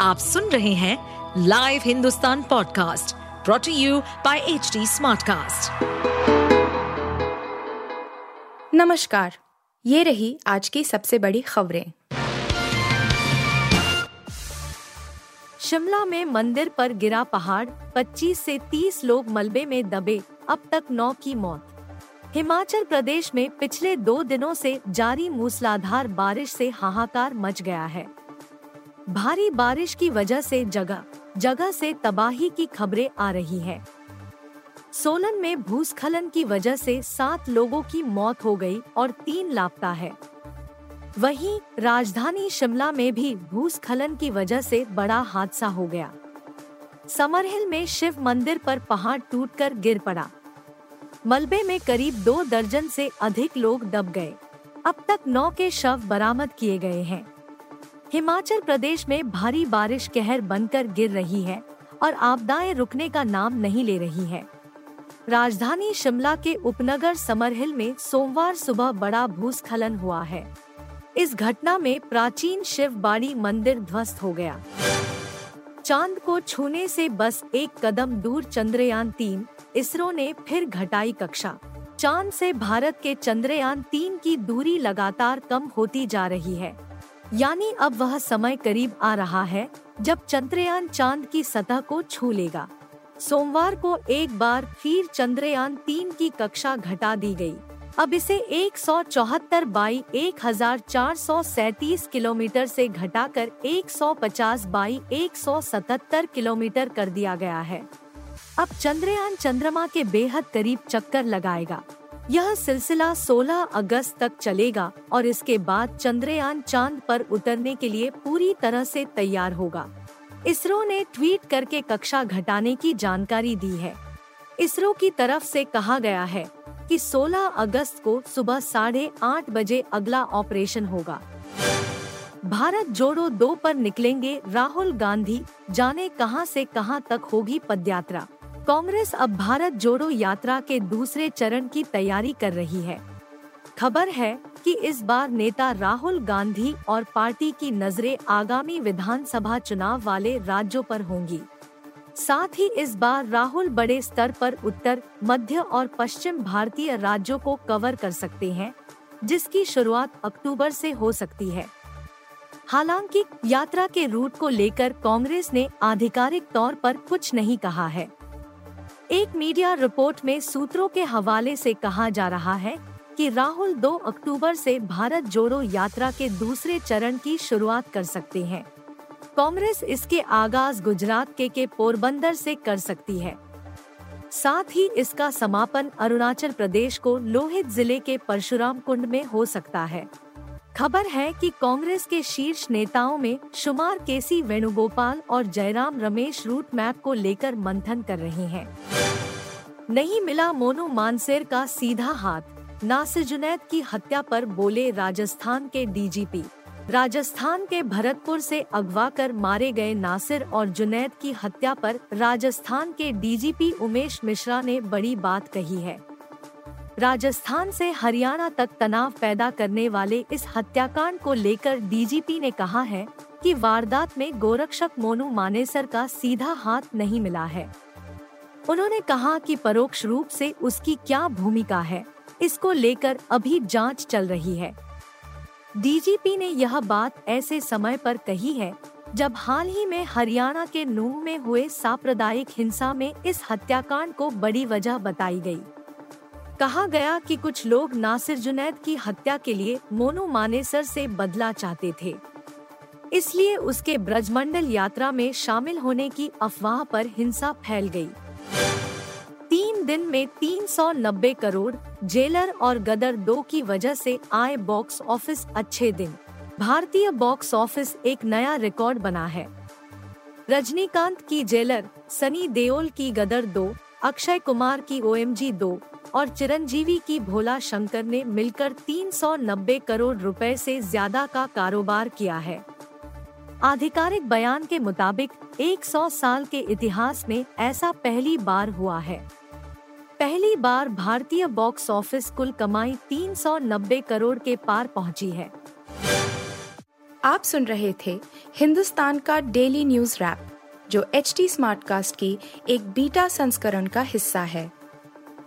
आप सुन रहे हैं live Hindustan podcast brought to you by H smartcast. नमस्कार, ये रही आज की सबसे बड़ी खबरें। शिमला में मंदिर पर गिरा पहाड़ 25 से 30 लोग मलबे में दबे, अब तक नौ की मौत। हिमाचल प्रदेश में पिछले दो दिनों से जारी मूसलाधार बारिश से हाहाकार मच गया है। भारी बारिश की वजह से जगह जगह से तबाही की खबरें आ रही हैं। सोलन में भूस्खलन की वजह से सात लोगों की मौत हो गई और तीन लापता है। वहीं राजधानी शिमला में भी भूस्खलन की वजह से बड़ा हादसा हो गया। समरहिल में शिव मंदिर पर पहाड़ टूटकर गिर पड़ा। मलबे में करीब दो दर्जन से अधिक लोग दब गए। अब तक नौ के शव बरामद किए गए हैं। हिमाचल प्रदेश में भारी बारिश कहर बनकर गिर रही है और आपदाएँ रुकने का नाम नहीं ले रही है। राजधानी शिमला के उपनगर समरहिल में सोमवार सुबह बड़ा भूस्खलन हुआ है। इस घटना में प्राचीन शिव बाड़ी मंदिर ध्वस्त हो गया। चाँद को छूने से बस एक कदम दूर चंद्रयान तीन, इसरो ने फिर घटाई कक्षा। चाँद से भारत के चंद्रयान तीन की दूरी लगातार कम होती जा रही है। यानी अब वह समय करीब आ रहा है जब चंद्रयान चाँद की सतह को छू लेगा। सोमवार को एक बार फिर चंद्रयान तीन की कक्षा घटा दी गई। अब इसे एक सौ चौहत्तर बाई एक हज़ार चार सौ सैतीस किलोमीटर से घटाकर 150 बाई एक सौ सतहत्तर किलोमीटर कर दिया गया है। अब चंद्रयान चंद्रमा के बेहद करीब चक्कर लगाएगा। यह सिलसिला 16 अगस्त तक चलेगा और इसके बाद चंद्रयान चाँद पर उतरने के लिए पूरी तरह से तैयार होगा। इसरो ने ट्वीट करके कक्षा घटाने की जानकारी दी है। इसरो की तरफ़ से कहा गया है कि 16 अगस्त को सुबह साढ़े आठ बजे अगला ऑपरेशन होगा। भारत जोड़ो दो पर निकलेंगे राहुल गांधी, जाने कहाँ से कहाँ तक होगी पदयात्रा। कांग्रेस अब भारत जोड़ो यात्रा के दूसरे चरण की तैयारी कर रही है। खबर है कि इस बार नेता राहुल गांधी और पार्टी की नज़रें आगामी विधानसभा चुनाव वाले राज्यों पर होंगी। साथ ही इस बार राहुल बड़े स्तर पर उत्तर, मध्य और पश्चिम भारतीय राज्यों को कवर कर सकते हैं, जिसकी शुरुआत अक्टूबर से हो सकती है। हालाँकि यात्रा के रूट को लेकर कांग्रेस ने आधिकारिक तौर पर कुछ नहीं कहा है। एक मीडिया रिपोर्ट में सूत्रों के हवाले से कहा जा रहा है कि राहुल 2 अक्टूबर से भारत जोड़ो यात्रा के दूसरे चरण की शुरुआत कर सकते हैं। कांग्रेस इसके आगाज़ गुजरात के के पोरबंदर से कर सकती है। साथ ही इसका समापन अरुणाचल प्रदेश को लोहित ज़िले के परशुराम कुंड में हो सकता है। खबर है कि कांग्रेस के शीर्ष नेताओं में शुमार केसी वेणुगोपाल और जयराम रमेश रूट मैप को लेकर मंथन कर रहे हैं। नहीं मिला मोनू मानसेर का सीधा हाथ। नासिर जुनैद की हत्या पर बोले राजस्थान के डीजीपी। राजस्थान के भरतपुर से अगवा कर मारे गए नासिर और जुनैद की हत्या पर राजस्थान के डीजीपी उमेश मिश्रा ने बड़ी बात कही है। राजस्थान से हरियाणा तक तनाव पैदा करने वाले इस हत्याकांड को लेकर डीजीपी ने कहा है कि वारदात में गोरक्षक मोनू मानेसर का सीधा हाथ नहीं मिला है उन्होंने कहा कि परोक्ष रूप से उसकी क्या भूमिका है, इसको लेकर अभी जाँच चल रही है डीजीपी ने यह बात ऐसे समय पर कही है, जब हाल ही में हरियाणा के नूह में हुए सांप्रदायिक हिंसा में इस हत्याकांड को बड़ी वजह बताई गई। कहा गया कि कुछ लोग नासिर जुनैद की हत्या के लिए मोनू मानेसर से बदला चाहते थे। इसलिए उसके ब्रजमंडल यात्रा में शामिल होने की अफवाह पर हिंसा फैल गई। तीन दिन में 390 करोड़, जेलर और गदर दो की वजह से आए बॉक्स ऑफ़िस अच्छे दिन। भारतीय बॉक्स ऑफ़िस एक नया रिकॉर्ड बना है। रजनीकांत की जेलर, सनी देओल की गदर दो, अक्षय कुमार की ओ एम जी दो और चिरंजीवी की भोला शंकर ने मिलकर 390 करोड़ रुपए से ज़्यादा का कारोबार किया है। आधिकारिक बयान के मुताबिक 100 साल के इतिहास में ऐसा पहली बार हुआ है। पहली बार भारतीय बॉक्स ऑफ़िस कुल कमाई 390 करोड़ के पार पहुँची है। आप सुन रहे थे हिंदुस्तान का डेली न्यूज़ रैप, जो एच टी स्मार्ट कास्ट की एक बीटा संस्करण का हिस्सा है।